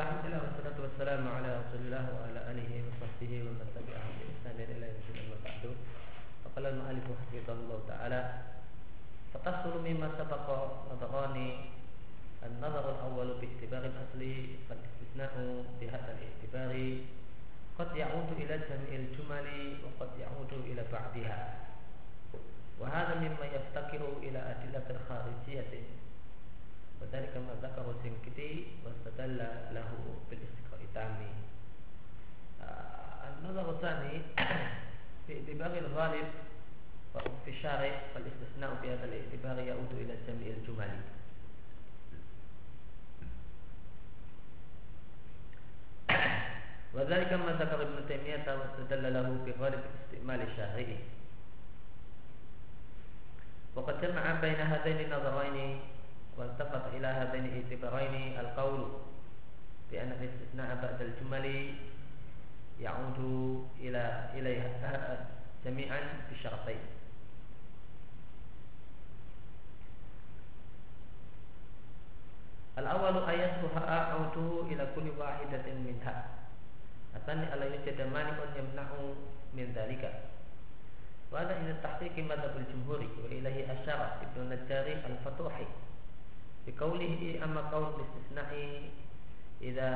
والحمد لله والصلاة والسلام على رسول الله وعلى آله وصحبه ومن تبعهم بإحسان إلى يوم الدين أما بعد. فقال المؤلف حفظه الله تعالى فتحصل مما سبق نظران النظر الأول باعتبار الأصل فالاستثناء بهذا الاعتبار. قد يعود إلى جميع الجمل وقد يعود إلى بعدها وهذا مما يفتقر إلى أدلة خارجية. وذلك ما ذكر السنكتي واستدل له بالاستقراء. التامي النظر الثاني باعتبار الغالب في الشارع فالاستثناء بهذا الاعتبار يعود إلى جميع الجمل وذلك ما ذكر ابن تيمية واستدل له بغالب استعمال الشارعي وقد جمع بين هذين النظرين والتفت إلى هذين الاعتبارين القول بأن الاستثناء بعد الجمل يعود إلى إليها جميعا بشرطين. الأول أن يصلح عوده إلى كل واحدة منها. الثاني ألا يوجد مانع يمنع من ذلك. وهذا إن التحقيق مذهب الجمهور وإليه أشار ابن النجار الفتوحي. Di kaulihi amma kaul istisna'i idza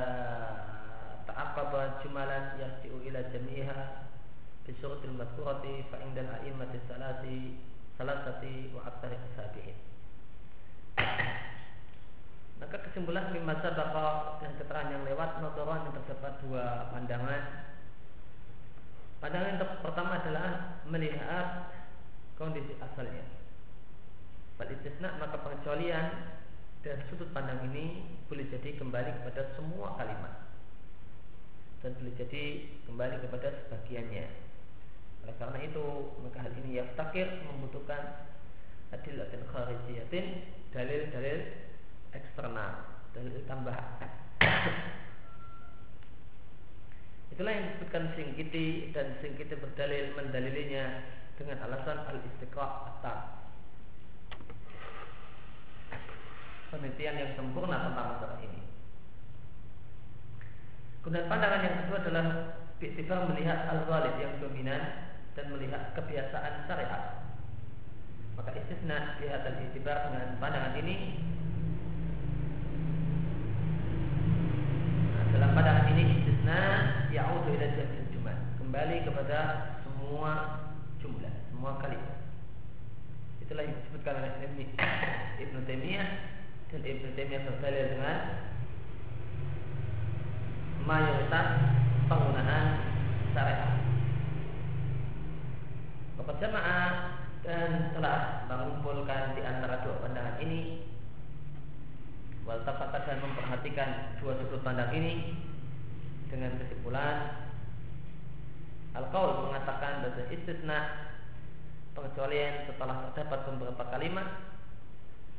ta'aqqaba jumalan yasi'u ila jami'iha bi syurutil madhkurati fa indal a'immati salasi salasati wa aktsari ashabihin. Maka kesimpulan lima sabaqa dan keterangan yang lewat notoran yang terdapat dua pandangan. Pandangan yang pertama adalah melihat kondisi asalnya. Balik maka pengecualian dan sudut pandang ini boleh jadi kembali kepada semua kalimat dan boleh jadi kembali kepada sebagiannya. Oleh karena itu maka hal ini yaftakir membutuhkan adillatin kharijiyatin dalil-dalil eksternal, dalil tambahan. Itulah yang disebutkan Singkiti dan Singkiti berdalil mendalilinya dengan alasan al-istiqra' atas penelitian yang sempurna tentang masalah ini. Kemudian pandangan yang kedua adalah Iktibar melihat al-ghalib yang dominan dan melihat kebiasaan syariat. Maka istisna lihat dan dengan pandangan ini dalam pandangan ini istisna ya'udu ila jamil jumat kembali kepada semua jumlah semua kalimat itulah yang disebutkan oleh Ibnu Taimiyah dan Ibnu Taimiyah berdalil dengan mayoritas penggunaan syariat. Jamaah dan telah mengumpulkan di antara dua pandangan ini wal dan memperhatikan dua sudut pandang ini dengan kesimpulan Al-Qaul mengatakan bahwa istisna pengecualian setelah terdapat beberapa kalimat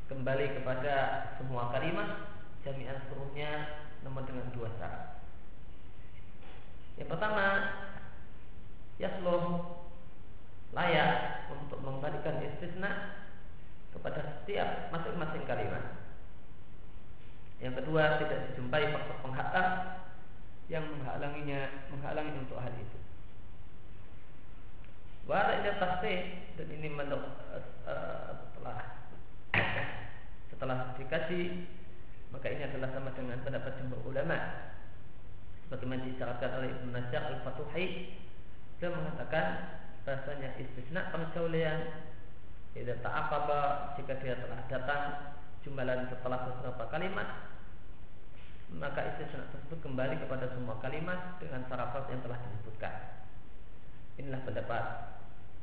kembali kepada semua kalimat jami'an seluruhnya namun dengan dua syarat. Yang pertama, yasluh layak untuk memberikan istisna kepada setiap masing-masing kalimat. Yang kedua, tidak dijumpai faktor penghalang yang menghalanginya, menghalangi untuk hal itu. Wala ini tasbih dan ini menurut uh, setelah setelah dikaji maka ini adalah sama dengan pendapat jumhur ulama sebagaimana disyaratkan oleh Ibnu Najjar Al-Fatuhi dia mengatakan bahasanya istisna pengecualian tidak ta'aqaba jika dia telah datang jumlahan setelah beberapa kalimat maka istisna tersebut kembali kepada semua kalimat dengan syarat yang telah disebutkan inilah pendapat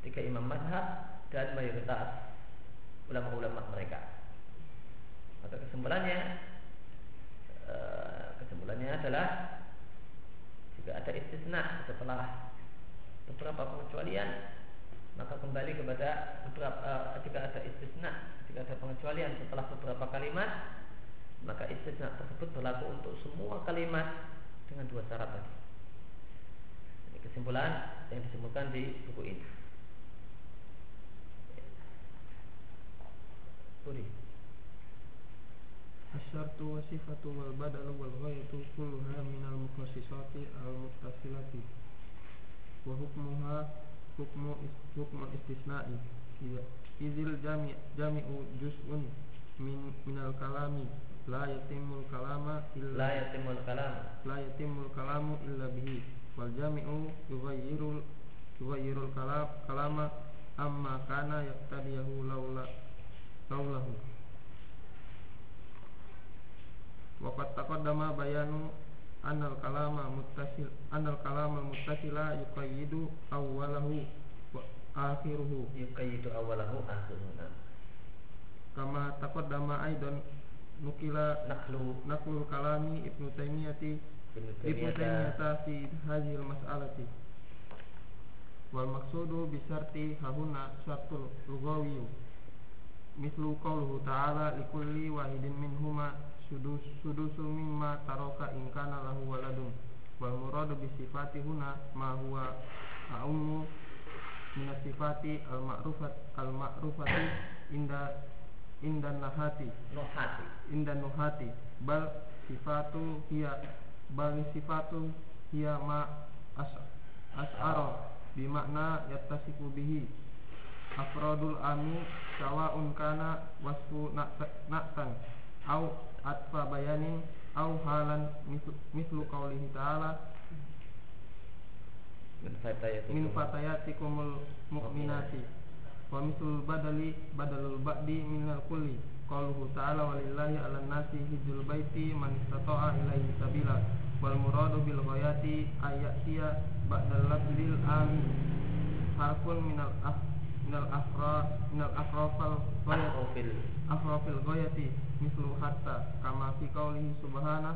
tiga imam madhab dan mayoritas ulama-ulama mereka. Kesimpulannya eh, kesimpulannya adalah jika ada istisna setelah beberapa pengecualian maka kembali kepada beberapa jika ada istisna jika ada pengecualian setelah beberapa kalimat maka istisna tersebut berlaku untuk semua kalimat dengan dua syarat tadi. Ini kesimpulan yang disimpulkan di buku ini. Budi. Asyartu wa sifatu wal badalu wal ghayatu kulluha minal mukhassisati al muttasilati. Wa hukmuha hukmu hukmu istisna'i. Izil jami' jami'u juz'un min minal kalami. La yatimul kalama illa yatimul kalam la yatimul kalamu illa bihi. Wal jami'u yughayyirul yughayyirul kalam kalama amma kana yaqtadiyahu laula laulahu. Wakat takut taqaddama bayanu anal kalama mutasil anal kalama muttasila yuqayyidu awwalahu wa akhiruhu. Yuqayyidu awalahu akhiruhu kama takut taqaddama aidan nukila naklu. naklul kalami Ibnu Taimiyati Ibnu Taimiyata. Fi hadhil mas'alati. Wal maqsudu bi syarti hahuna syartul lughawi mislu qawluhu ta'ala likulli wahidin minhuma sudus sudusu mimma taroka inkana lahu waladun. Wal muradu bisifati huna ma huwa a'ummu min al ma'rufat al ma'rufati inda inda nahati. Nuhati. Inda nuhati. Bal sifatu hiya bal sifatu hiya ma as as'ara bi makna yattasifu bihi. Afradul ami sawa'un kana wasfu naqtan au atfa bayanin au halan mislu qaulihi ta'ala. Min fatayatikumul mu'minati. Wa mislul badali badalul ba'di minal kulli. Qauluhu ta'ala walillahi ala nasi hijul baiti man istata'a ilaihi sabila. Wal muradu bil ghayati ayatiya ba'dal lafzil amin. Harfun minal ahli minal afra minal afrofil afrofil. Afrofil goyati mislu hatta kama fi qawlihi subhanah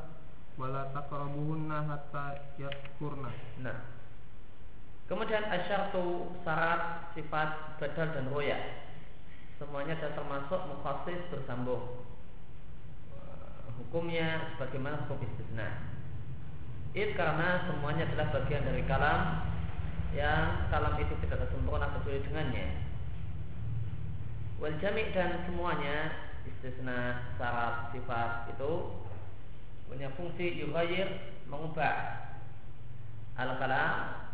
wala taqrabuhunna hatta yadkurna nah. Kemudian asyartu syarat sifat badal dan roya semuanya dan termasuk mukhasis bersambung. Hukumnya sebagaimana hukum istisna. Itu karena semuanya adalah bagian dari kalam yang kalam itu tidak sempurna kecuali dengannya. Wal jami' dan semuanya Istisna syarat sifat itu Punya fungsi yughayir Mengubah Al-kalam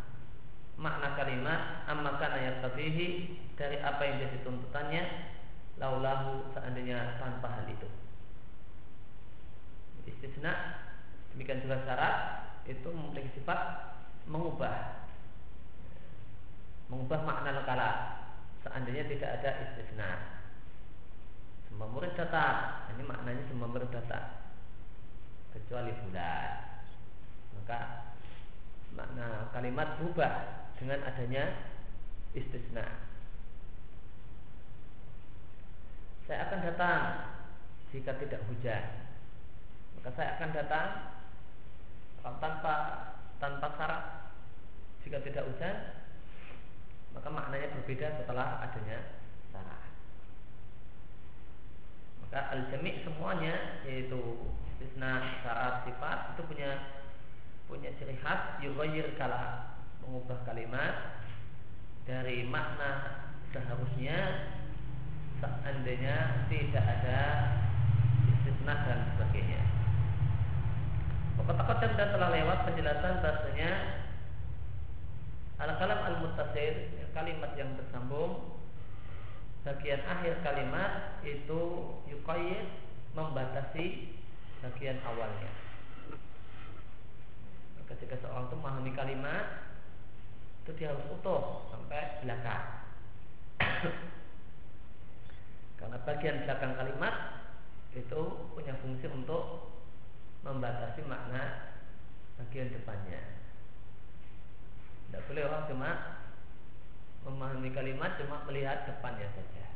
makna kalimat amma kana yastafihi dari apa yang jadi tuntutannya laulahu seandainya tanpa hal itu. Istisna demikian juga syarat itu memiliki sifat mengubah mengubah makna kalam seandainya tidak ada istisna semua murid datang ini maknanya semua murid datang kecuali bulan maka makna kalimat berubah dengan adanya istisna. Saya akan datang jika tidak hujan. Maka saya akan datang tanpa tanpa syarat. Jika tidak hujan, maka maknanya berbeda setelah adanya syarat. Maka al-jami' semuanya yaitu istisna, syarat, sifat itu punya punya ciri khas yughayir kalam mengubah kalimat dari makna seharusnya seandainya tidak ada istisna dan sebagainya. Pokok-pokok dan telah lewat penjelasan bahasanya al-kalam al-muttasil kalimat yang bersambung bagian akhir kalimat itu yuqayyid membatasi bagian awalnya. Ketika seorang itu memahami kalimat itu dia harus utuh sampai belakang. Karena bagian belakang kalimat itu punya fungsi untuk membatasi makna bagian depannya. Tidak boleh orang cuma memahami kalimat cuma melihat depannya saja.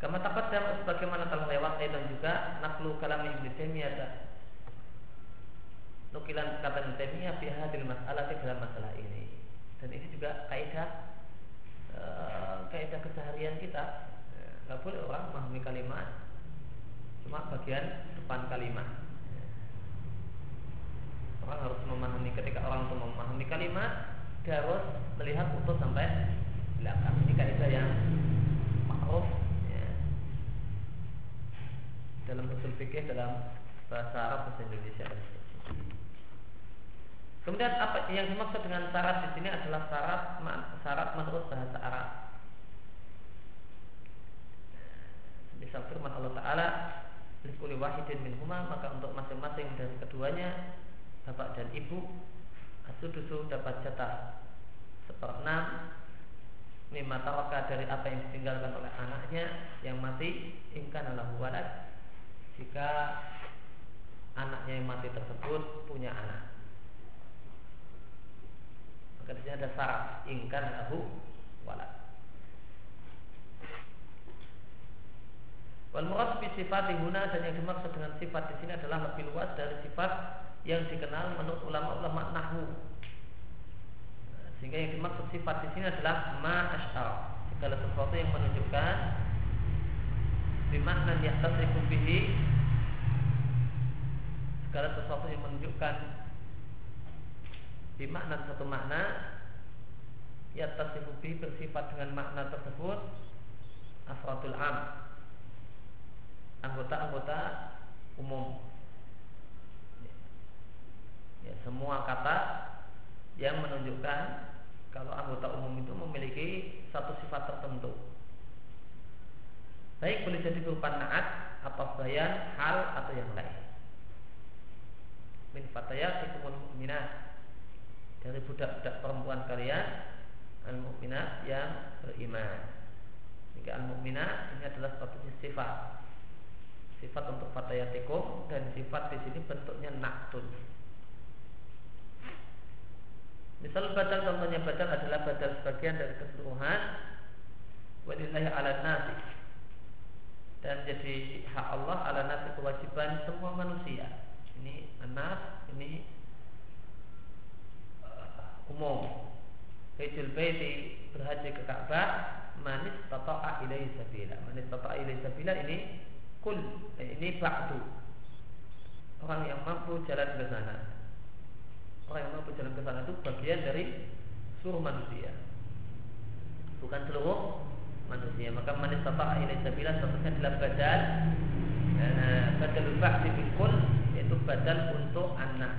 Kama taqaddam sebagaimana telah lewat dan juga naklu kalam Ibnu Taimiyah nukilan kata Ibnu Taimiyah fi hadil masalah di dalam masalah ini. Dan ini juga kaidah e, kaidah keseharian kita. Enggak boleh orang memahami kalimat cuma bagian depan kalimat. Orang harus memahami ketika orang itu memahami kalimat dia harus melihat utuh sampai belakang. Ini kaidah yang ma'ruf ya. dalam usul fikih dalam bahasa Arab bahasa Indonesia Kemudian apa yang dimaksud dengan syarat di sini adalah syarat syarat menurut bahasa Arab. Misal firman Allah Taala, "Likuli wahidin min huma," maka untuk masing-masing dari keduanya, bapak dan ibu, asudusu dapat jatah seperenam lima tawaka dari apa yang ditinggalkan oleh anaknya yang mati ingkan adalah walad jika anaknya yang mati tersebut punya anak maka di sini ada syarat ingkan lahu walad. Wal murad bi sifat huna dan yang dimaksud dengan sifat di sini adalah lebih luas dari sifat yang dikenal menurut ulama-ulama nahwu. Sehingga yang dimaksud sifat di sini adalah ma asyar, segala sesuatu yang menunjukkan bimakna ya'tasifu bihi segala sesuatu yang menunjukkan makna satu makna ya tasifubi bersifat dengan makna tersebut afradul am anggota-anggota umum ya, semua kata yang menunjukkan kalau anggota umum itu memiliki satu sifat tertentu baik boleh jadi berupa naat atau bayan hal atau yang lain min fatayatikumul mu'minat dari budak-budak perempuan kalian al mukminat yang beriman. Jika al mukminat ini adalah statusnya sifat. Sifat untuk fatayatikum dan sifat di sini bentuknya naktun. Misal badal contohnya badal adalah badal sebagian dari keseluruhan walillahi ala nasi dan jadi hak Allah ala nasi kewajiban semua manusia. Ini anas, ini umum Hijul baiti berhaji ke Ka'bah manis tata'a ilaihi sabila. Manis tata'a ilaihi sabila ini kul eh, ini ba'du. Orang yang mampu jalan ke sana. Orang yang mampu jalan ke sana itu bagian dari seluruh manusia. Bukan seluruh manusia. Maka manis tata'a ilaihi sabila statusnya adalah badal eh, badal ba'di kul yaitu badal untuk anak.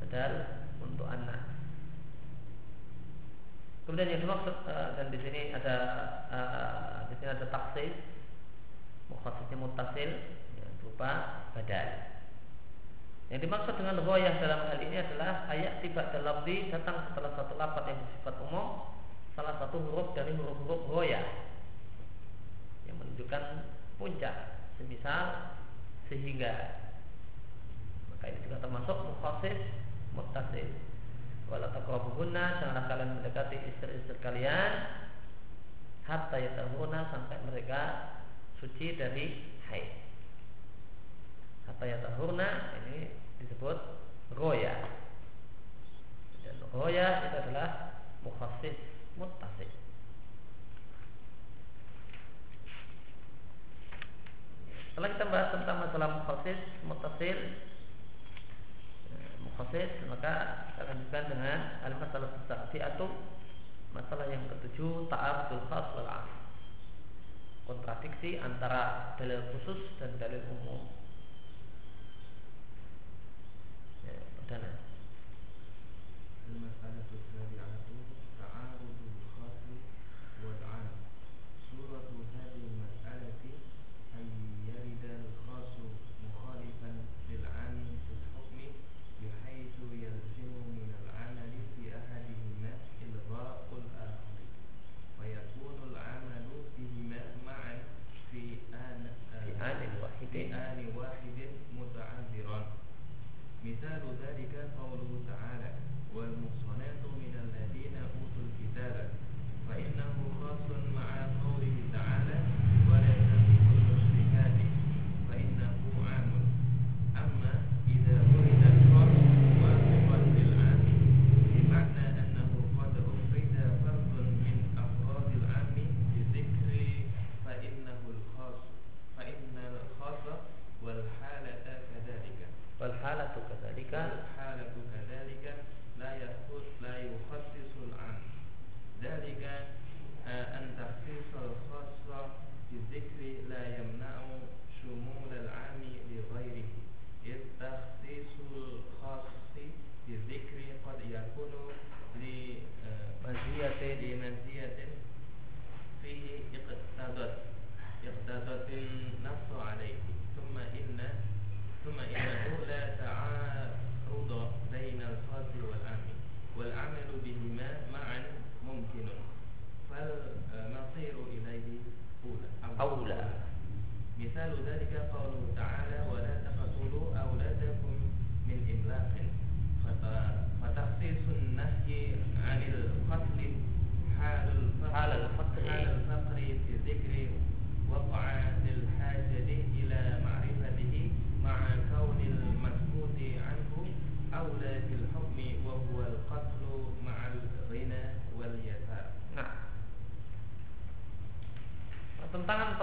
Badal untuk anak. Kemudian yang dimaksud uh, dan di sini ada uh, di sini ada taksis, mukhasisnya mutasil yang berupa badal. Yang dimaksud dengan royah dalam hal ini adalah ayat tiba dalam di datang setelah satu lapat yang bersifat umum, salah satu huruf dari huruf-huruf royah yang menunjukkan puncak, semisal sehingga. Maka ini juga termasuk mukhasis mutasil wala taqrabuhunna janganlah kalian mendekati istri-istri kalian hatta yatahuna sampai mereka suci dari haid. Hatta yatahuna ini disebut roya. Dan roya itu adalah mukhasis muttasil. Setelah kita bahas tentang masalah mukhasis muttasil khasis maka kita lanjutkan dengan al-masalah atau masalah yang ketujuh ta'arudul khas wal am kontradiksi antara dalil khusus dan dalil umum. Ya, perdana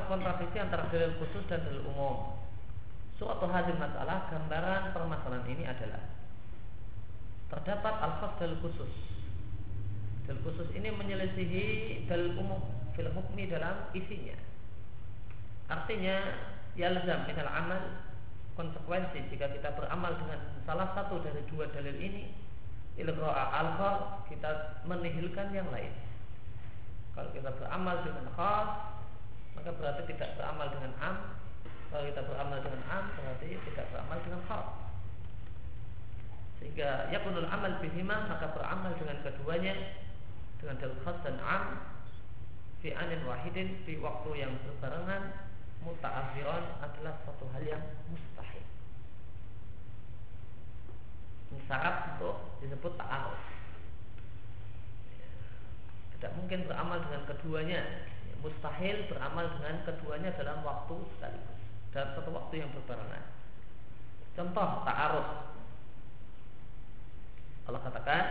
kontradiksi antara dalil khusus dan dalil umum. Suatu hadil masalah gambaran permasalahan ini adalah terdapat al-khas dalil khusus. Dalil khusus ini menyelisihi dalil umum fil hukmi dalam isinya. Artinya yalzam minal amal konsekuensi jika kita beramal dengan salah satu dari dua dalil ini ilgha'a al kita menihilkan yang lain. Kalau kita beramal dengan khas maka berarti tidak beramal dengan am. Kalau kita beramal dengan am berarti tidak beramal dengan khas. Sehingga yakunul amal bihima maka beramal dengan keduanya dengan dalil khas dan am fi anin wahidin di waktu yang berbarengan muta'akhiran adalah satu hal yang mustahil. Syarat untuk disebut ta'aruf. Tidak mungkin beramal dengan keduanya. Mustahil beramal dengan keduanya dalam waktu sekaligus. Dalam satu waktu yang berbarengan. Contoh ta'aruf. Allah katakan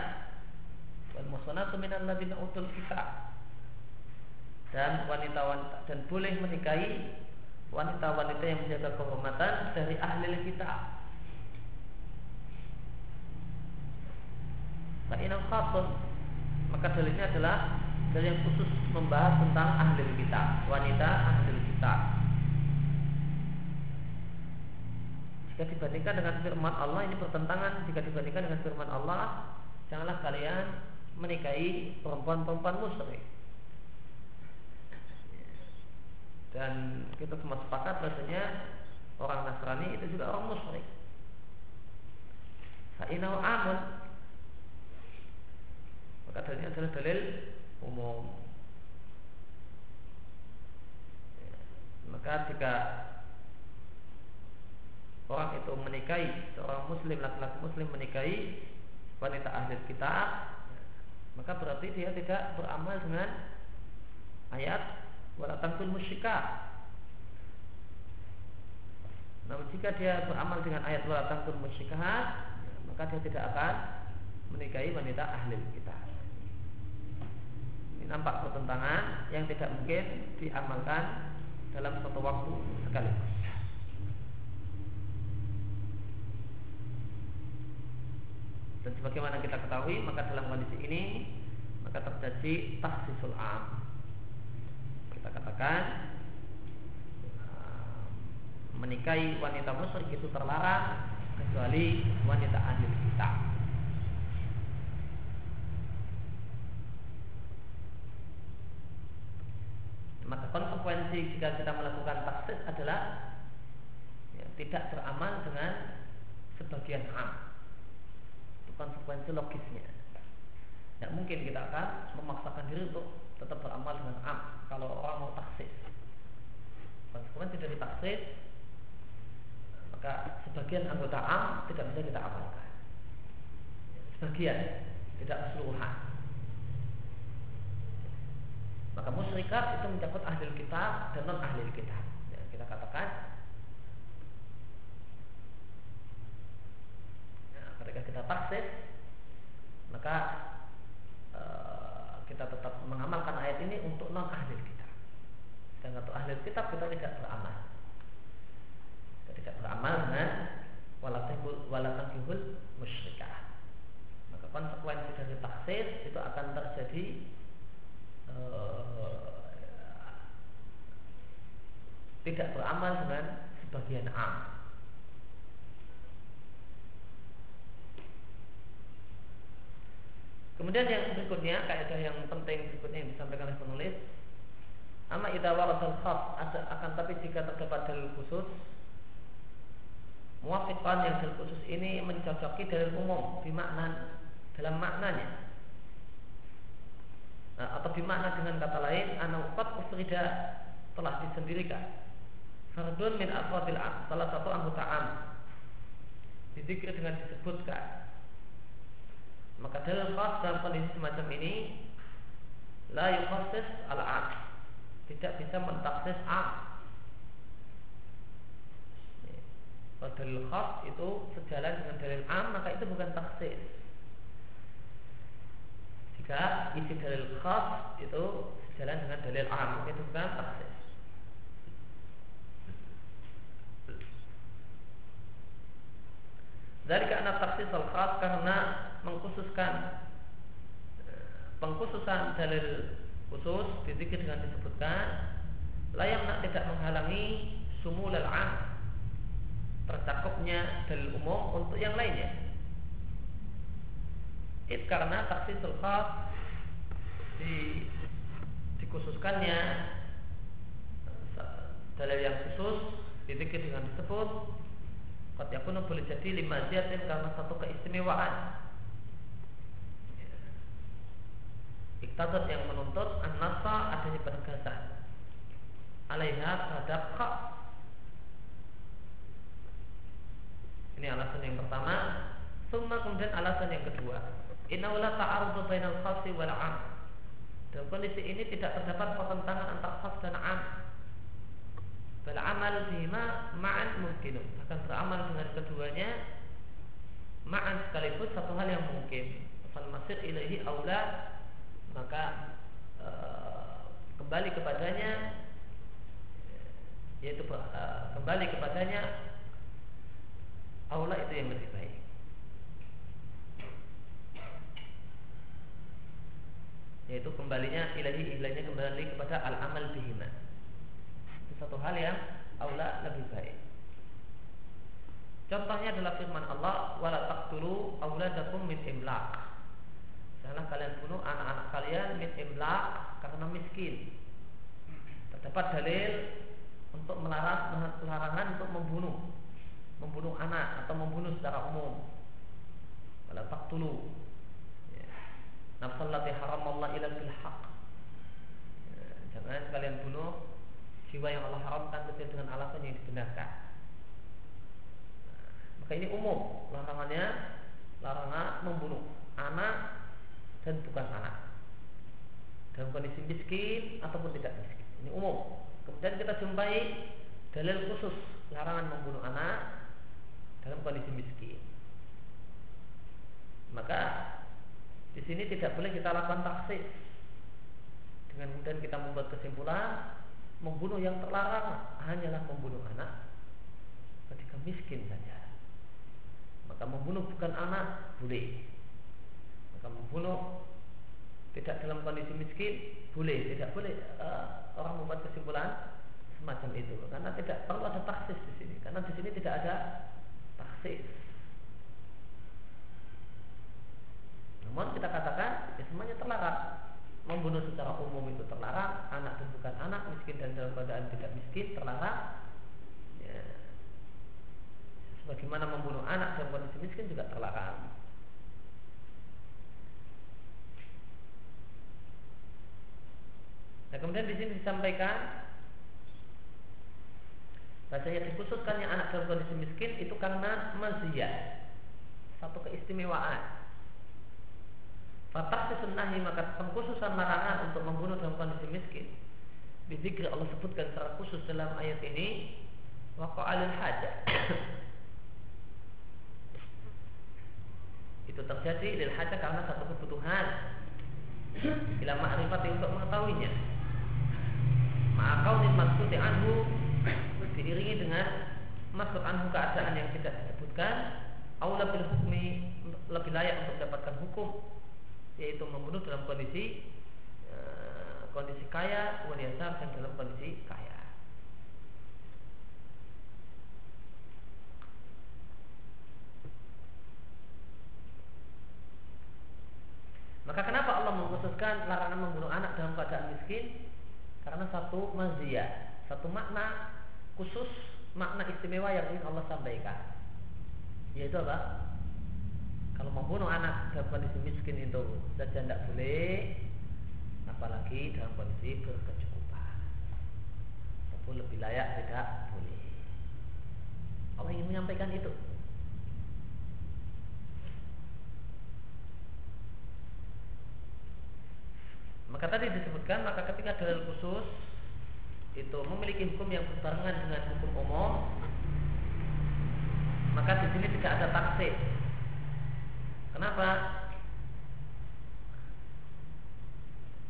wal muhsanatu minal ladzina utul kitab dan wanita-wanita dan boleh menikahi wanita-wanita yang menjaga kehormatan dari ahli kitab. Fa'inal khasun maka dalilnya adalah dalil yang khusus membahas tentang ahli kitab, wanita ahli kitab. Jika dibandingkan dengan firman Allah ini pertentangan jika dibandingkan dengan firman Allah janganlah kalian menikahi perempuan-perempuan musyrik dan kita semua sepakat bahasanya orang Nasrani itu juga orang musyrik. Fa'inau amun maka adalah dalil umum. Maka jika orang itu menikahi seorang muslim laki-laki muslim menikahi wanita ahli kitab maka berarti dia tidak beramal dengan ayat wala musyikat. Namun jika dia beramal dengan ayat wala tangkul musyikat, maka dia tidak akan menikahi wanita ahli kita. Nampak pertentangan yang tidak mungkin diamalkan dalam satu waktu sekaligus. Dan sebagaimana kita ketahui, maka dalam kondisi ini maka terjadi taksisul am kita katakan uh, menikahi wanita musyrik itu terlarang kecuali wanita ahli kitab. Maka konsekuensi jika kita melakukan taksis adalah ya, tidak beramal dengan sebagian am. Itu konsekuensi logisnya. Tidak mungkin kita akan memaksakan diri untuk tetap beramal dengan am kalau orang mau taksis konsekuensi dari taksis maka sebagian anggota am tidak bisa kita amalkan sebagian tidak keseluruhan maka musyrikat itu mencakup ahli kitab dan non ahli kitab ya, kita katakan ya, ketika kita taksis maka kita tetap mengamalkan ayat ini untuk non ahli kitab. Dan untuk ahli kitab kita tidak beramal. Kita tidak beramal dengan walatangkihul musyrikah. Maka konsekuensi dari taksis itu akan terjadi uh, tidak beramal dengan sebagian am Kemudian yang berikutnya kaidah yang penting berikutnya yang disampaikan oleh penulis Amma idza warasal khas akan tapi jika terdapat dalil khusus muafiqan yang dalil khusus ini mencocoki dalil umum bimakna dalam maknanya nah, atau bimakna dengan kata lain anauqat ufrida telah disendirikan fardun min afradil salah satu anggota am dizikir dengan disebutkan maka dalil khas dalam kondisi semacam ini la yukhassis al-am. Tidak bisa mentaksis am. Dalil khas itu sejalan dengan dalil am maka itu bukan taksis. Jika isi dalil khas itu sejalan dengan dalil am itu bukan taksis. Dari karena taksis al khas karena mengkhususkan eh, pengkhususan dalil khusus dizikir dengan disebutkan layang nak tidak menghalangi sumul al am tercakupnya dalil umum untuk yang lainnya. Karena taksis al khas di dikhususkannya. Dalil yang khusus dizikir dengan disebut Qad yakunu boleh jadi lima ziyatin karena satu keistimewaan. Iktadat yang menuntut an-nasa adanya penegasan. Alaiha terhadap hak ini alasan yang pertama. Summa kemudian alasan yang kedua Innaula ta'arudu bainal khasi wal am Dalam kondisi ini tidak terdapat pertentangan antara khas dan am Beramal bima ma'an mungkin. Bahkan beramal dengan keduanya Ma'an sekaligus satu hal yang mungkin. Fal masir ilahi aula Maka e, Kembali kepadanya Yaitu e, Kembali kepadanya Aula itu yang lebih baik Yaitu kembalinya ilahi ilahnya kembali kepada al-amal bihima satu hal yang aula lebih baik. Contohnya adalah firman Allah, "Wala taqtulu auladakum min imlaq." Janganlah kalian bunuh anak-anak kalian min imlaq karena miskin. Terdapat dalil untuk melarang larangan untuk membunuh membunuh anak atau membunuh secara umum. Wala taqtulu. Ya. Nafsal lati haram Allah ila bil haq. Ya, jangan kalian bunuh jiwa yang Allah haramkan sesuai dengan alasan yang dibenarkan. Maka ini umum larangannya larangan membunuh anak dan bukan anak dalam kondisi miskin ataupun tidak miskin. Ini umum. Kemudian kita jumpai dalil khusus larangan membunuh anak dalam kondisi miskin. Maka di sini tidak boleh kita lakukan taksis dengan kemudian kita membuat kesimpulan membunuh yang terlarang hanyalah membunuh anak ketika miskin saja. Maka membunuh bukan anak boleh. Maka membunuh tidak dalam kondisi miskin boleh, tidak boleh uh, orang membuat kesimpulan semacam itu karena tidak perlu ada taksis di sini karena di sini tidak ada taksis. Namun kita katakan ya semuanya terlarang membunuh secara umum itu terlarang, anak dan bukan anak, miskin dan dalam keadaan tidak miskin terlarang. Ya. Sebagaimana membunuh anak dalam kondisi miskin juga terlarang. Nah kemudian di sini disampaikan bahasanya dikhususkannya anak dalam kondisi miskin itu karena maziyah satu keistimewaan Fatah nahi maka pengkhususan larangan untuk membunuh dalam kondisi miskin. Bizikri Allah sebutkan secara khusus dalam ayat ini waqa'alil hajah. Itu terjadi lil hajah karena satu kebutuhan ila ma'rifati untuk mengetahuinya. Ma'akaunil maksudi anhu diiringi dengan maksud anhu keadaan yang tidak disebutkan aula bil lebih layak untuk mendapatkan hukum yaitu membunuh dalam kondisi e, kondisi kaya, wanita dan dalam kondisi kaya. Maka kenapa Allah mengkhususkan larangan membunuh anak dalam keadaan miskin? Karena satu mazia, satu makna khusus, makna istimewa yang ingin Allah sampaikan. Yaitu apa? Kalau membunuh anak dalam kondisi miskin itu saja tidak boleh, apalagi dalam kondisi berkecukupan. Ataupun lebih layak tidak boleh. Allah ingin menyampaikan itu. Maka tadi disebutkan maka ketika dalil khusus itu memiliki hukum yang berbarengan dengan hukum umum, maka di sini tidak ada taksir. Kenapa?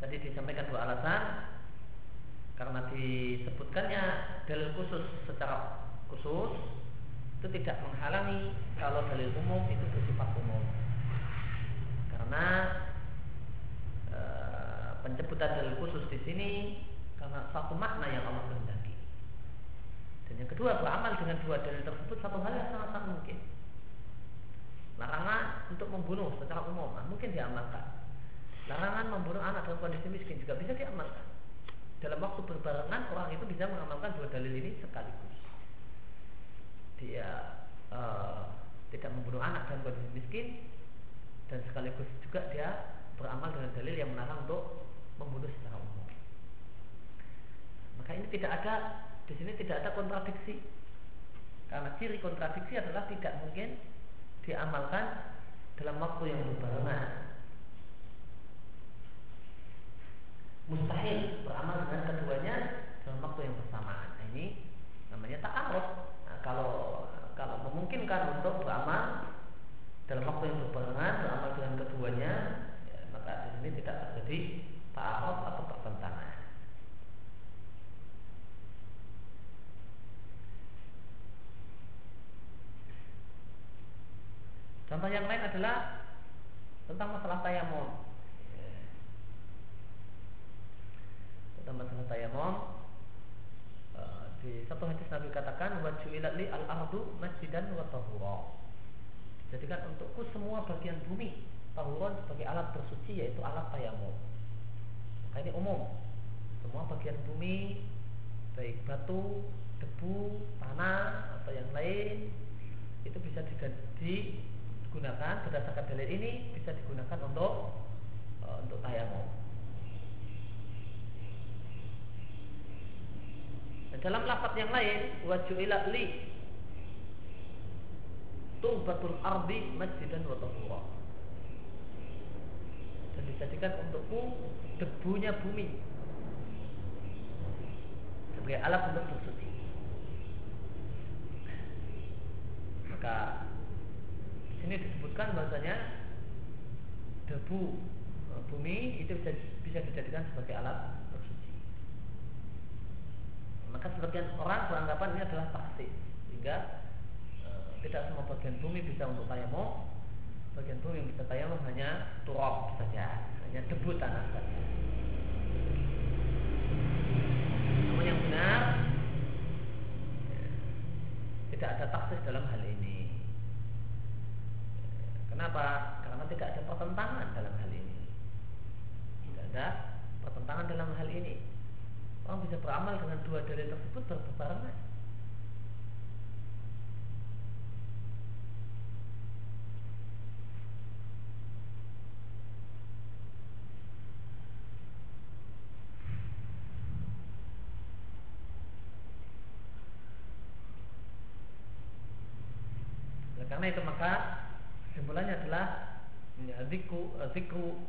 Tadi disampaikan dua alasan. Karena disebutkannya dalil khusus secara khusus itu tidak menghalangi kalau dalil umum itu bersifat umum. Karena e, penyebutan dalil khusus di sini karena satu makna yang Allah kehendaki. Dan yang kedua beramal dengan dua dalil tersebut satu hal yang sangat-sangat mungkin larangan untuk membunuh secara umum nah, mungkin diamalkan larangan membunuh anak dalam kondisi miskin juga bisa diamalkan dalam waktu berbarengan orang itu bisa mengamalkan dua dalil ini sekaligus. Dia uh, tidak membunuh anak dalam kondisi miskin dan sekaligus juga dia beramal dengan dalil yang melarang untuk membunuh secara umum. Maka ini tidak ada di sini tidak ada kontradiksi. Karena ciri kontradiksi adalah tidak mungkin diamalkan dalam waktu yang berbarengan. mustahil beramal dengan keduanya dalam waktu yang bersamaan. Nah, ini namanya ta'aruf. Nah, kalau kalau memungkinkan untuk beramal dalam waktu yang berbarengan beramal dengan keduanya, ya, maka di sini tidak terjadi ta'aruf atau pertentangan. Contoh yang lain adalah tentang masalah tayamum. tentang masalah tayamum uh, di satu hadis Nabi katakan wajulat al ardu masjidan wa tahura. Jadikan untukku semua bagian bumi tahuron sebagai alat bersuci yaitu alat tayamum. Maka ini umum. Semua bagian bumi baik batu debu tanah atau yang lain itu bisa digunakan berdasarkan dalil ini bisa digunakan untuk uh, untuk tayamum Dan dalam lafaz yang lain wajulat li turbatul ardi masjidan wa tahura. Dan dijadikan untukku debunya bumi sebagai alat untuk bersuci. Maka sini disebutkan bahasanya debu eh, bumi itu bisa, bisa dijadikan sebagai alat maka sebagian orang beranggapan ini adalah taksi sehingga e, tidak semua bagian bumi bisa untuk tayamum. Bagian bumi yang bisa tayamum hanya turok saja hanya debu tanah saja. Namun yang benar ya, tidak ada taksis dalam hal ini kenapa? karena tidak ada pertentangan dalam hal ini tidak ada pertentangan dalam hal ini Orang bisa beramal dengan dua dalil tersebut berbarengan. Karena itu maka kesimpulannya adalah ya, zikru zikru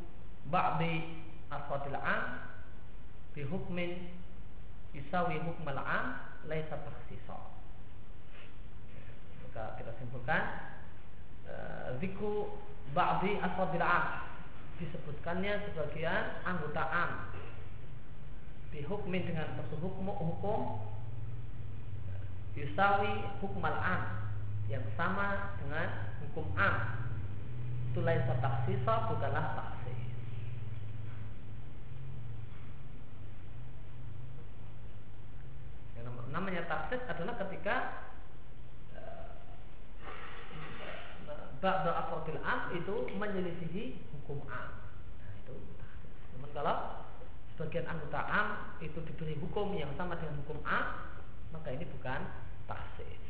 ba'di aswadil am bi hukmin Isawi hukmal am laisa takhsisa. Maka kita simpulkan uh, zikru ba'di ashabil am disebutkannya sebagian anggota am hukmin dengan hukum hukum yusawi hukmal am yang sama dengan hukum am. Itu laisa taksisa bukanlah tak namanya taksis adalah ketika eh, Ba'da afrodil am itu menyelisihi hukum am. Nah itu Namun kalau sebagian anggota am itu diberi hukum yang sama dengan hukum am Maka ini bukan taksis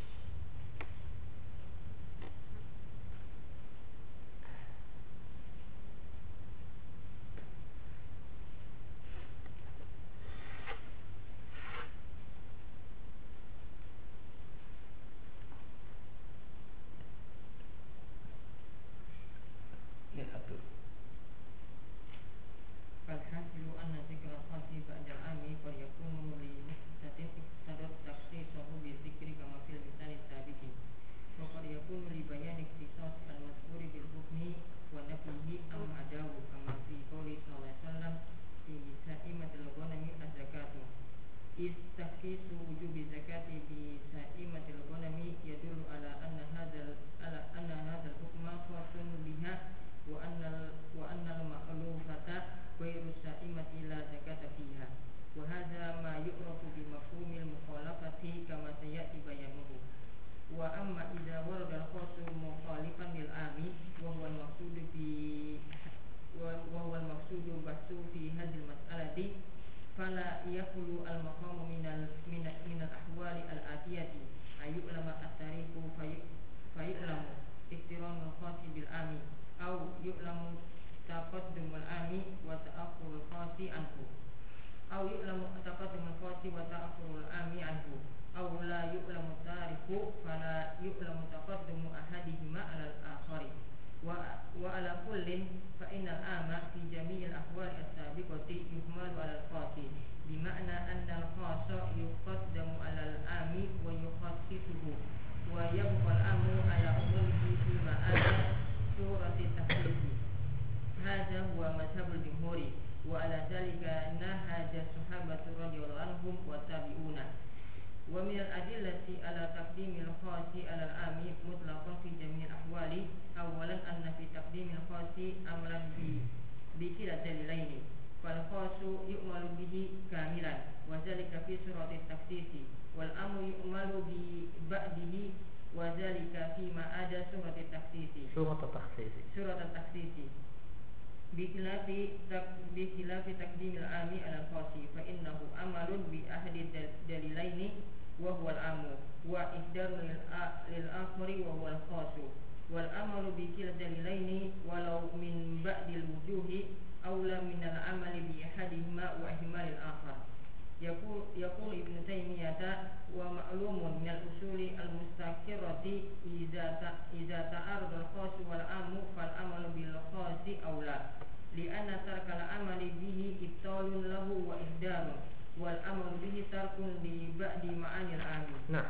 al-mustaqirrati idza ta idza ta'arud al-khasu wal amu fal amalu bil khasi aula li'anna tarkal amali bihi ibtalun lahu wa ihdarun wal amru bihi tarkun li ba'di ma'anil amin. Nah.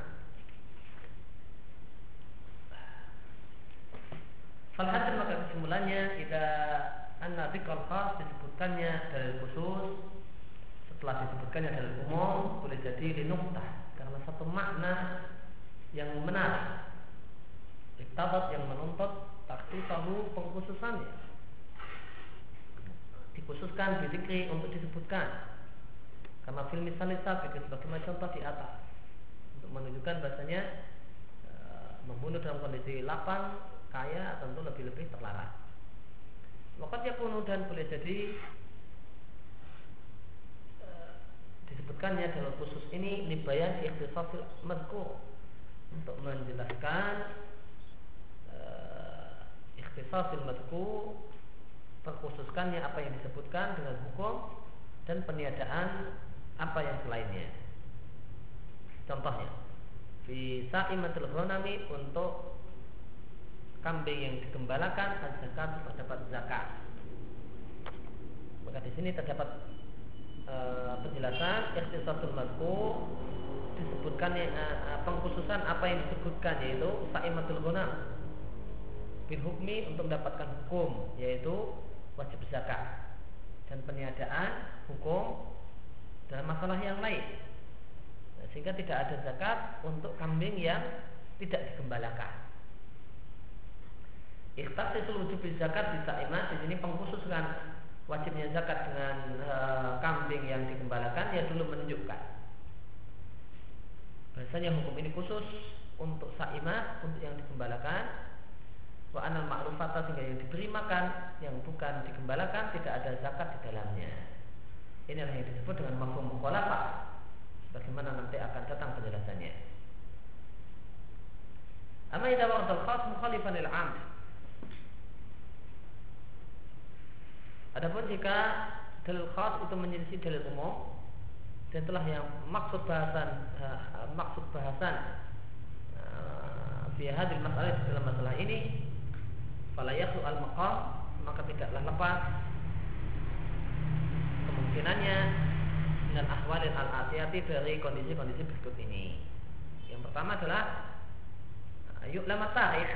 Falhasil maka kesimpulannya tidak anna dzikr khas disebutkannya dari khusus setelah disebutkannya dari umum boleh jadi linuktah. Karena satu makna yang menarik. Iktabat yang menuntut takti tahu pengkhususannya. Dikhususkan didikri untuk disebutkan. Karena film misalnya sabik sebagaimana contoh di atas. Untuk menunjukkan bahasanya e, membunuh dalam kondisi lapang, kaya tentu lebih-lebih terlarang. Waktu kuno dan boleh jadi e, disebutkannya dalam khusus ini nibayan ikhtisafil madku untuk menjelaskan e, ikhtisafil madku terkhususkannya apa yang disebutkan dengan hukum dan peniadaan apa yang selainnya. Contohnya, di sa'imatul ghanami untuk kambing yang digembalakan zakat terdapat zakat. Maka di sini terdapat e, penjelasan ikhtisatul madku disebutkan e, pengkhususan apa yang disebutkan yaitu sa'imatul ghanam bil hukmi untuk mendapatkan hukum yaitu wajib zakat dan peniadaan hukum dalam masalah yang lain. Sehingga tidak ada zakat untuk kambing yang tidak digembalakan Ikhtasil wujub zakat bisa iman di sini pengkhususan wajibnya zakat dengan e, kambing yang digembalakan ya dulu menunjukkan bahasanya hukum ini khusus untuk saimah untuk yang digembalakan wa anal ma'rufata sehingga yang diberi makan yang bukan digembalakan tidak ada zakat di dalamnya Inilah yang disebut dengan mafhum mukhalafah. Bagaimana nanti akan datang penjelasannya. Amma idza warada al-khas mukhalifan lil 'am. Adapun jika dalil khas itu menyelisih dalil umum dan telah yang maksud bahasan uh, maksud bahasan uh, fi hadil masalah dalam masalah ini fala al maqam maka tidaklah lepas kemungkinannya dengan ahwalin al-atiyati dari kondisi-kondisi berikut ini. Yang pertama adalah yuk lama tarikh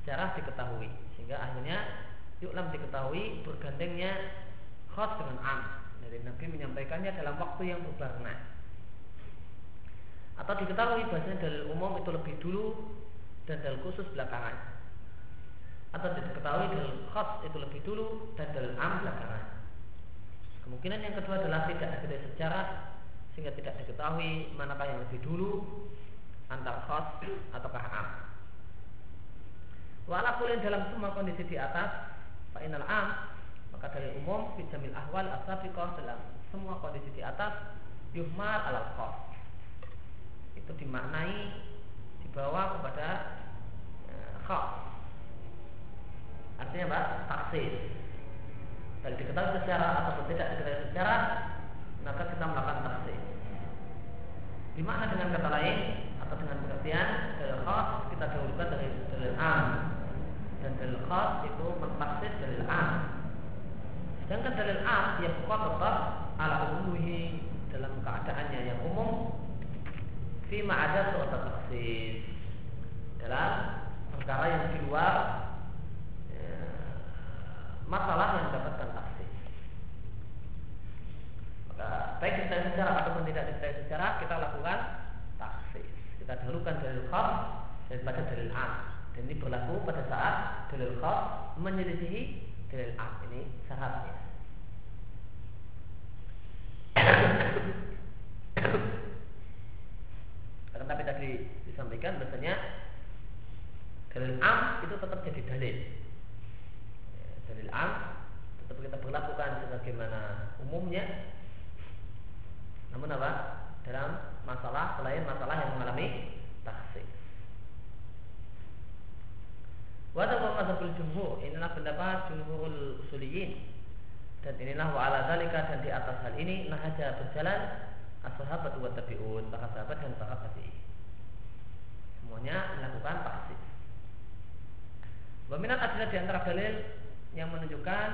secara diketahui sehingga akhirnya yuk lama diketahui bergandengnya khas dengan am. Dari Nabi menyampaikannya dalam waktu yang berbarengan atau diketahui bahasanya dalil umum itu lebih dulu dan dalil khusus belakangan. Atau diketahui dalil khas itu lebih dulu dan dalil am belakangan. Kemungkinan yang kedua adalah tidak ada sejarah sehingga tidak diketahui manakah yang lebih dulu antara khas ataukah am. Walaupun dalam semua kondisi di atas, fa'inal am maka dari umum jamil ahwal asabiqah dalam semua kondisi di atas yuhmal al khas. Itu dimaknai dibawa kepada e, artinya apa? taksis. Baik diketahui secara ataupun tidak diketahui secara maka kita melakukan taksis. Di mana dengan kata lain atau dengan pengertian dalil khas kita dahulukan dari dalil am dan dalil khas itu mentaksis dalil am sedangkan dalil am yang kuat tetap ala umuhi dalam keadaannya yang umum fima ada suatu taksis dalam perkara yang di luar ya, masalah yang mendapatkan taksis. Maka baik diketahui secara ataupun tidak diketahui secara kita lakukan taksis. Kita dahulukan dalil khas daripada dalil am. Dan ini berlaku pada saat dalil khas menyelisihi dalil am. Ini syaratnya. Akan tapi tadi disampaikan bahasanya dalil am itu tetap jadi dalil. Dalil am tetap kita berlakukan sebagaimana umumnya. Namun apa? Dalam masalah selain masalah yang mengalami taksis. Wadabah mazhabul jumhur Inilah pendapat jumhurul usuliyin. Dan inilah wa'ala dalika Dan di atas hal ini Nahaja berjalan As-sahabat wa tabi'un Para sahabat dan para tabi'in. Semuanya melakukan taksis Waminat adalah di antara dalil Yang menunjukkan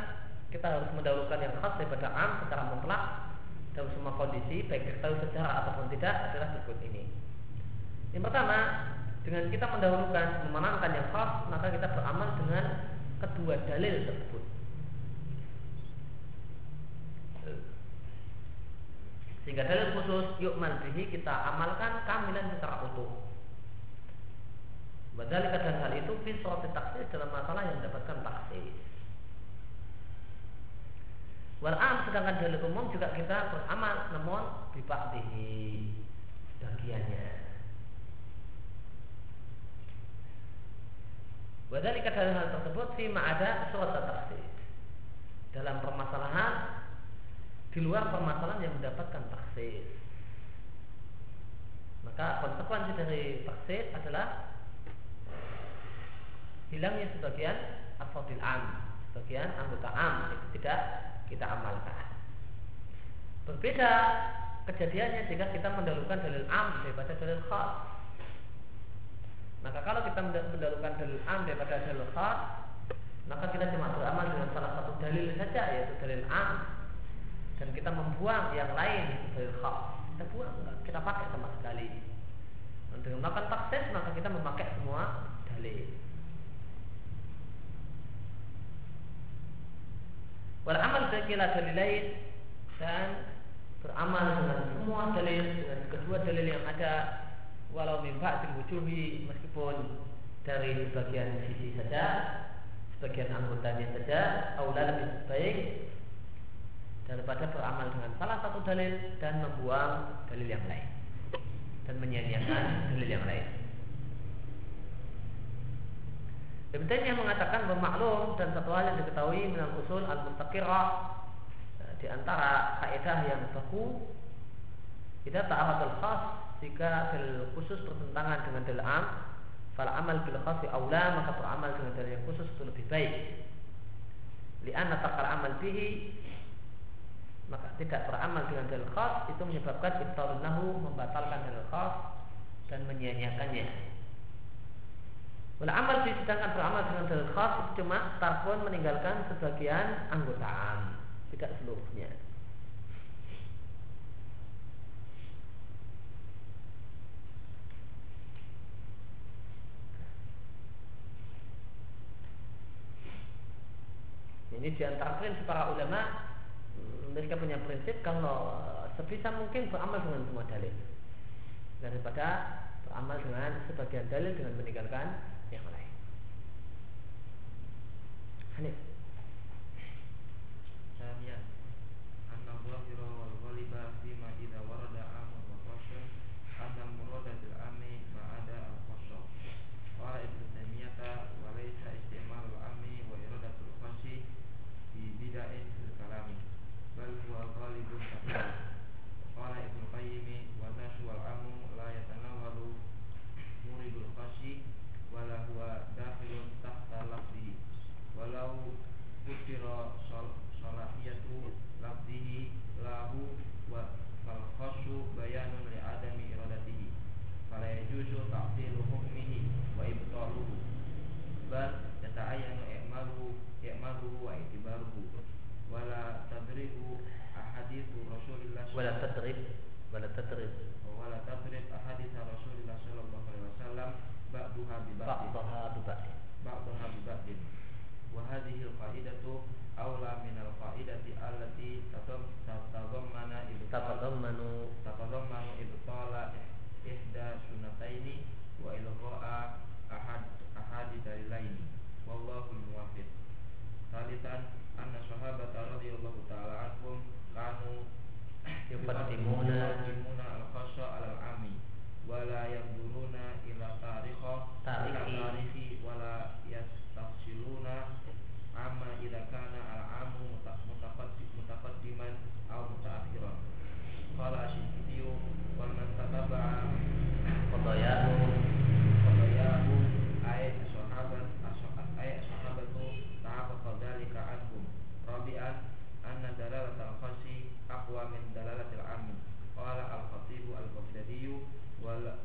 Kita harus mendahulukan yang khas daripada am Secara mutlak Dalam semua kondisi Baik diketahui secara ataupun tidak Adalah berikut ini. Yang pertama dengan kita mendahulukan memenangkan yang khas maka kita beramal dengan kedua dalil tersebut. Sehingga dalil khusus yuk bihi kita amalkan kamilan secara utuh. Badalika dan hal itu fi taksis dalam masalah yang mendapatkan taksis Wal am sedangkan dalil umum juga kita beramal namun bibaktihi bagiannya Wadhalika dalam hal tersebut Fima ada surat taksis Dalam permasalahan Di luar permasalahan yang mendapatkan taksis Maka konsekuensi dari taksis adalah Hilangnya sebagian Afadil am Sebagian anggota am Itu tidak kita amalkan. Berbeda kejadiannya jika kita mendahulukan dalil am daripada dalil khas maka kalau kita mendahulukan dalil am daripada dalil khas, maka kita cuma beramal dengan salah satu dalil saja yaitu dalil am dan kita membuang yang lain yaitu dalil khas. Kita buang kita pakai sama sekali. Dan dengan melakukan taksis maka kita memakai semua dalil. Wal amal dalil lain dan beramal dengan semua dalil dengan kedua dalil yang ada walau mimpak wujuhi meskipun dari sebagian sisi saja sebagian anggotanya saja aula lebih baik daripada beramal dengan salah satu dalil dan membuang dalil yang lain dan menyia-nyiakan dalil yang lain. Ibn yang mengatakan bermaklum dan satu hal yang diketahui dalam usul al-mustaqirah di antara kaidah yang baku kita ta'arad al-khas jika dalil khusus bertentangan dengan dalil am. Fal amal bil khasi aula maka beramal dengan dalil yang khusus itu lebih baik. Li'anna takal amal bihi maka tidak beramal dengan dalil khas itu menyebabkan ibtalun nahu membatalkan dalil khas dan menyia-nyiakannya. Wala amal bihi sedangkan beramal dengan dalil khas itu cuma tarfun meninggalkan sebagian anggota am, tidak seluruhnya. Ini di antara prinsip para ulama mereka punya prinsip kalau sebisa mungkin beramal dengan semua dalil daripada beramal dengan sebagian dalil dengan meninggalkan yang lain. Hanif. Anna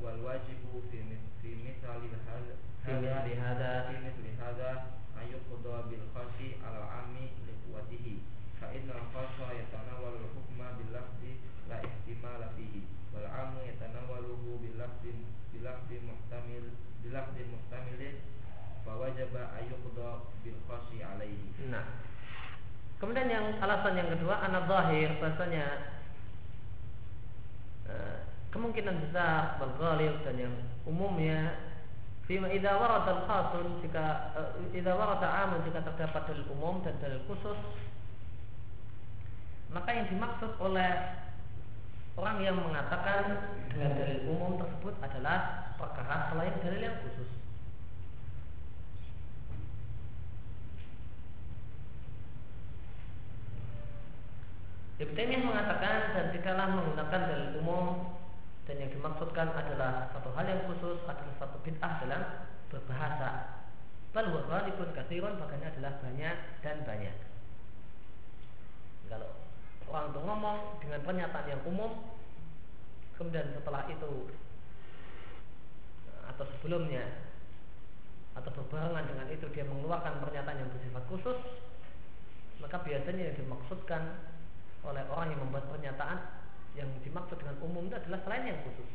wal wajibu fi fi mithli hadha. fi mithli hadha fi mithli bil khasi ala al-'ammi li quwwatihi. Fa inna al-khassa yatanawalu al-hukma bil lafzi la ihtimala fihi. Wal 'ammu yatanawaluhu bil lafzi bil lafzi muhtamil bil lafzi muhtamilin fa wajaba bil khasi alaihi Nah, kemudian yang alasan yang kedua, anak zahir bahasanya eh, kemungkinan besar berghalib dan yang umumnya Fima idza warada al-khasun jika eh, idza warada jika terdapat dalil umum dan dalil khusus maka yang dimaksud oleh orang yang mengatakan dengan dalil umum tersebut adalah perkara selain dalil yang khusus. Taimiyah mengatakan dan tidaklah menggunakan dalil umum dan yang dimaksudkan adalah satu hal yang khusus adalah satu bid'ah dalam berbahasa. Bal huwa ghalibun katsiran bahkan adalah banyak dan banyak. Kalau orang itu ngomong dengan pernyataan yang umum kemudian setelah itu atau sebelumnya atau berbarengan dengan itu dia mengeluarkan pernyataan yang bersifat khusus maka biasanya yang dimaksudkan oleh orang yang membuat pernyataan yang dimaksud dengan umum itu adalah selain yang khusus.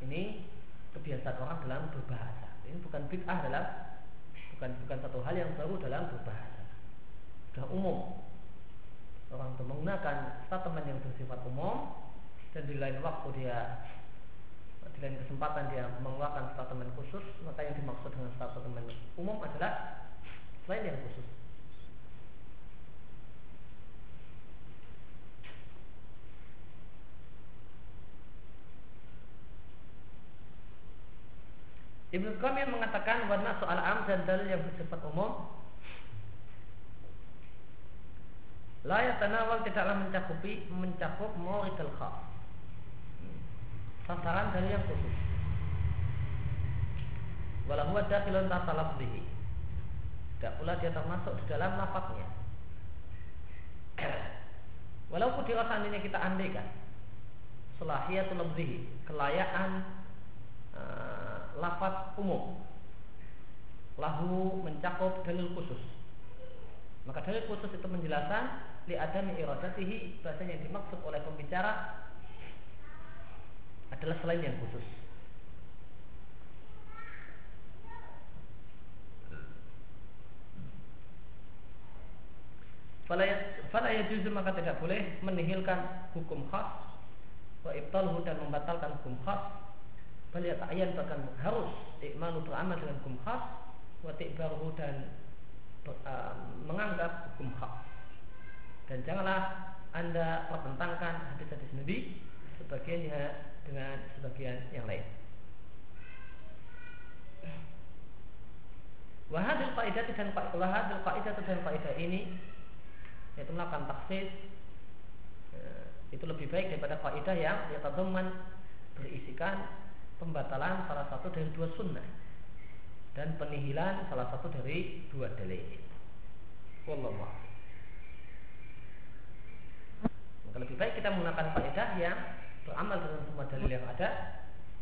Ini kebiasaan orang dalam berbahasa. Ini bukan bid'ah dalam bukan bukan satu hal yang baru dalam berbahasa. Sudah umum. Orang itu menggunakan statement yang bersifat umum dan di lain waktu dia di lain kesempatan dia mengeluarkan statement khusus, maka yang dimaksud dengan statement umum adalah selain yang khusus. Ibnu Qayyim mengatakan warna soal am dan dalil yang bersifat umum la yatanawal tidaklah mencakupi mencakup mauridul khas sasaran dalil yang khusus. Walau huwa dakhilun tahta lafzihi. Tidak pula dia termasuk di dalam lafaznya walaupun di seandainya kita andaikan selahiyatul lafzihi kelayakan uh, lafaz umum. Lahu mencakup dalil khusus. Maka dalil khusus itu menjelaskan li adami iradatihi bahasanya yang dimaksud oleh pembicara adalah selain yang khusus. Fala yajuzu maka tidak boleh menihilkan hukum khas wa ibtaluhu dan membatalkan hukum khas bal yata'ayyan bahkan harus ikmalu beramal dengan hukum khas wa ti'baruhu dan uh, menganggap hukum khas dan janganlah anda pertentangkan hadis-hadis Nabi sebagiannya dengan sebagian yang lain. Wahadil kaidah dan wahadil kaidah dan kaidah ini yaitu melakukan taksis itu lebih baik daripada kaidah yang yatadamman berisikan pembatalan salah satu dari dua sunnah dan penihilan salah satu dari dua dalil. Wallahu a'lam. Maka lebih baik kita menggunakan kaidah yang beramal dengan semua dalil yang ada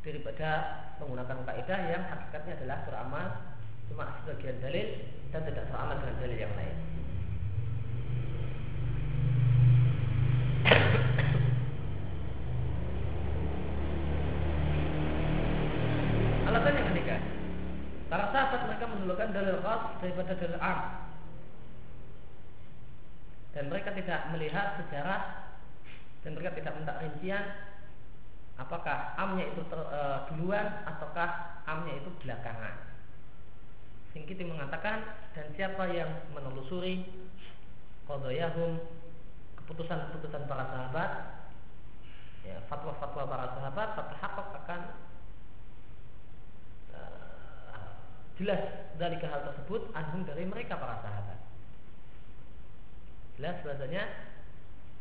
daripada menggunakan kaidah yang hakikatnya adalah beramal cuma sebagian dalil dan tidak beramal dengan dalil yang lain. Menunjukkan dalil khas daripada dalil am. Dan mereka tidak melihat sejarah dan mereka tidak minta rincian apakah amnya itu ter, e, duluan ataukah amnya itu belakangan. Singkiti mengatakan dan siapa yang menelusuri kodoyahum keputusan-keputusan para sahabat ya, fatwa-fatwa para sahabat terhakok akan uh, jelas dari hal tersebut anhum dari mereka para sahabat. Jelas bahasanya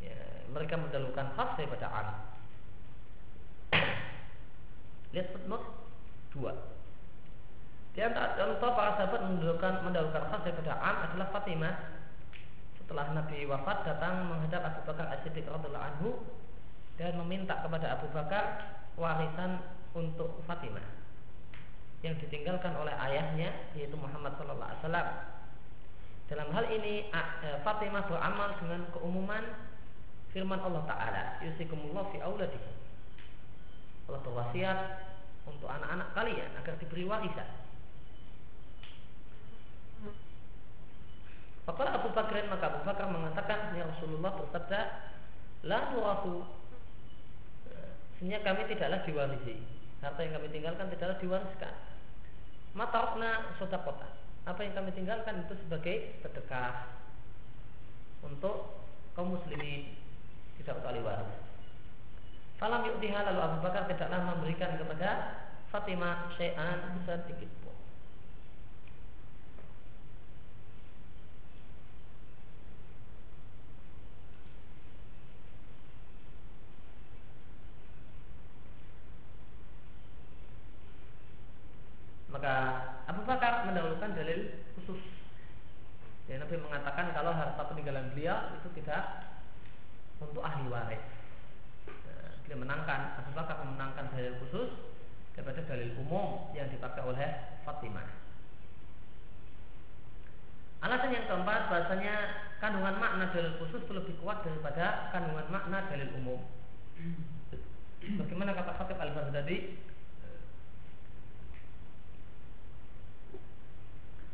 ya, mereka mendahulukan khas daripada an lihat footnote dua. Di antara contoh para sahabat mendahulukan mendahulukan khas daripada an adalah Fatimah. Setelah Nabi wafat datang menghadap Abu Bakar As-Siddiq radhiyallahu anhu dan meminta kepada Abu Bakar warisan untuk Fatimah yang ditinggalkan oleh ayahnya yaitu Muhammad sallallahu alaihi wasallam. Dalam hal ini e, Fatimah beramal dengan keumuman firman Allah taala, "Yusikumullah fi auladikum." Allah berwasiat untuk anak-anak kalian agar diberi warisan. Fakala Abu Bakar maka Abu Bakar mengatakan ya Rasulullah bersabda la nurasu sehingga kami tidaklah diwarisi harta yang kami tinggalkan tidaklah diwariskan matarokna kota apa yang kami tinggalkan itu sebagai sedekah untuk kaum muslimin. Tidak ahli waris Falam yuktiha lalu Abu Bakar tidaklah memberikan kepada Fatimah syai'an sedikit Maka Abu Bakar mendahulukan dalil khusus. Ya, Nabi mengatakan kalau harta peninggalan beliau itu tidak untuk ahli waris. Nah, dia menangkan Abu Bakar memenangkan dalil khusus daripada dalil umum yang dipakai oleh Fatimah. Alasan yang keempat bahasanya kandungan makna dalil khusus itu lebih kuat daripada kandungan makna dalil umum. Bagaimana kata Khatib Al-Baghdadi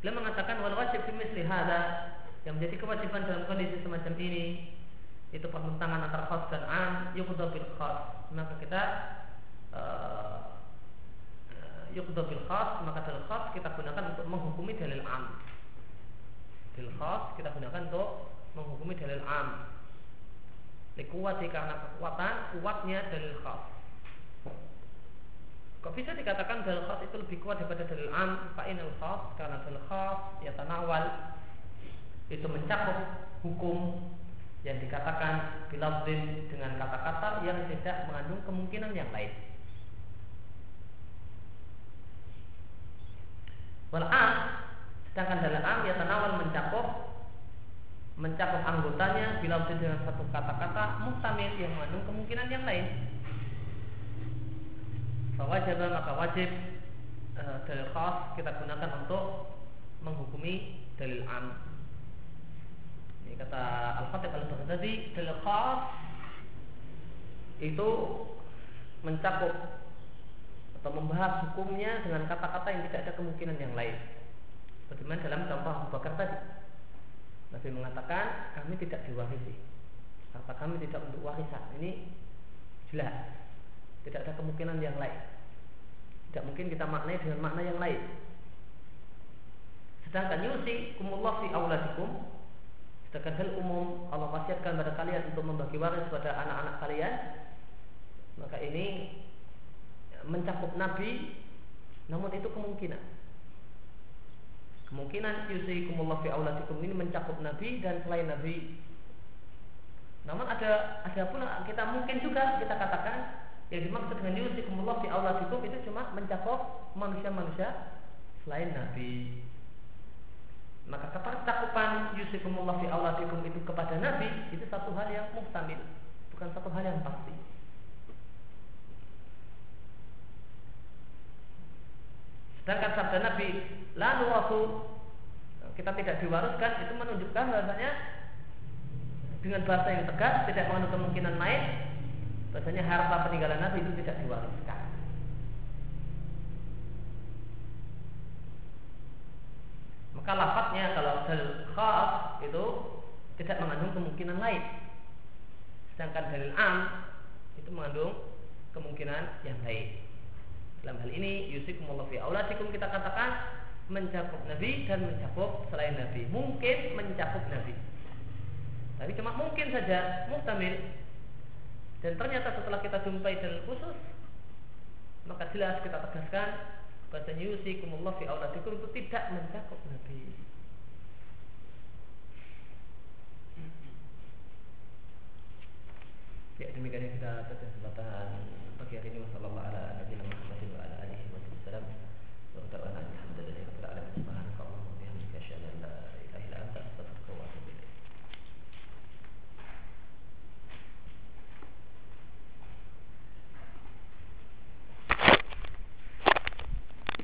Beliau mengatakan wal wajib misli hada yang menjadi kewajiban dalam kondisi semacam ini itu pertentangan antara khas dan am yuqda bil khas. Maka kita uh, yuqda bil khas maka dalil khas kita gunakan untuk menghukumi dalil am dalil khas kita gunakan untuk menghukumi dalil am likuwati karena kekuatan kuatnya dalil khas Kok bisa dikatakan dalil khas itu lebih kuat daripada dalil am? Fa'inal khas karena dalil khas ya tanawal itu mencakup hukum yang dikatakan bilafzin dengan kata-kata yang tidak mengandung kemungkinan yang lain. Wal am sedangkan dalil am ya tanawal mencakup mencakup anggotanya bilafzin dengan satu kata-kata muhtamil yang mengandung kemungkinan yang lain. Fawajib maka wajib e, dalil khas kita gunakan untuk menghukumi dalil am. Ini kata Al-Fatih Al-Baghdadi dalil khas itu mencakup atau membahas hukumnya dengan kata-kata yang tidak ada kemungkinan yang lain. Bagaimana dalam contoh Abu Bakar tadi. Nabi mengatakan kami tidak diwarisi. Harta kami tidak untuk warisan. Ini jelas tidak ada kemungkinan yang lain. Tidak mungkin kita maknai dengan makna yang lain. Sedangkan yusi kumullah fi auladikum Sedangkan hal umum Allah wasiatkan pada kalian untuk membagi waris pada anak-anak kalian Maka ini mencakup Nabi Namun itu kemungkinan Kemungkinan yusi kumullah fi auladikum ini mencakup Nabi dan selain Nabi Namun ada ada pula kita mungkin juga kita katakan yang dimaksud dengan yusikumullah fi auladikum itu cuma mencakup manusia-manusia selain Nabi. Maka cakupan yusikumullah fi auladikum itu kepada Nabi itu satu hal yang muhtamil, bukan satu hal yang pasti. Sedangkan sabda Nabi, lalu waktu kita tidak diwariskan itu menunjukkan bahasanya dengan bahasa yang tegas tidak mengandung kemungkinan lain bahasanya harta peninggalan Nabi itu tidak diwariskan. Maka lafadznya kalau dalil khas itu tidak mengandung kemungkinan lain. Sedangkan dalil am itu mengandung kemungkinan yang lain. Dalam hal ini yusikumullah fi auladikum kita katakan mencakup Nabi dan mencakup selain Nabi. Mungkin mencakup Nabi. Tapi cuma mungkin saja muhtamil. Dan ternyata setelah kita jumpai dalil khusus maka jelas kita tegaskan bahwa yusikumullah fi auladikum itu tidak mencakup Nabi. Ya demikian kita pada kesempatan pagi hari ini wasallallahu ala nabiyina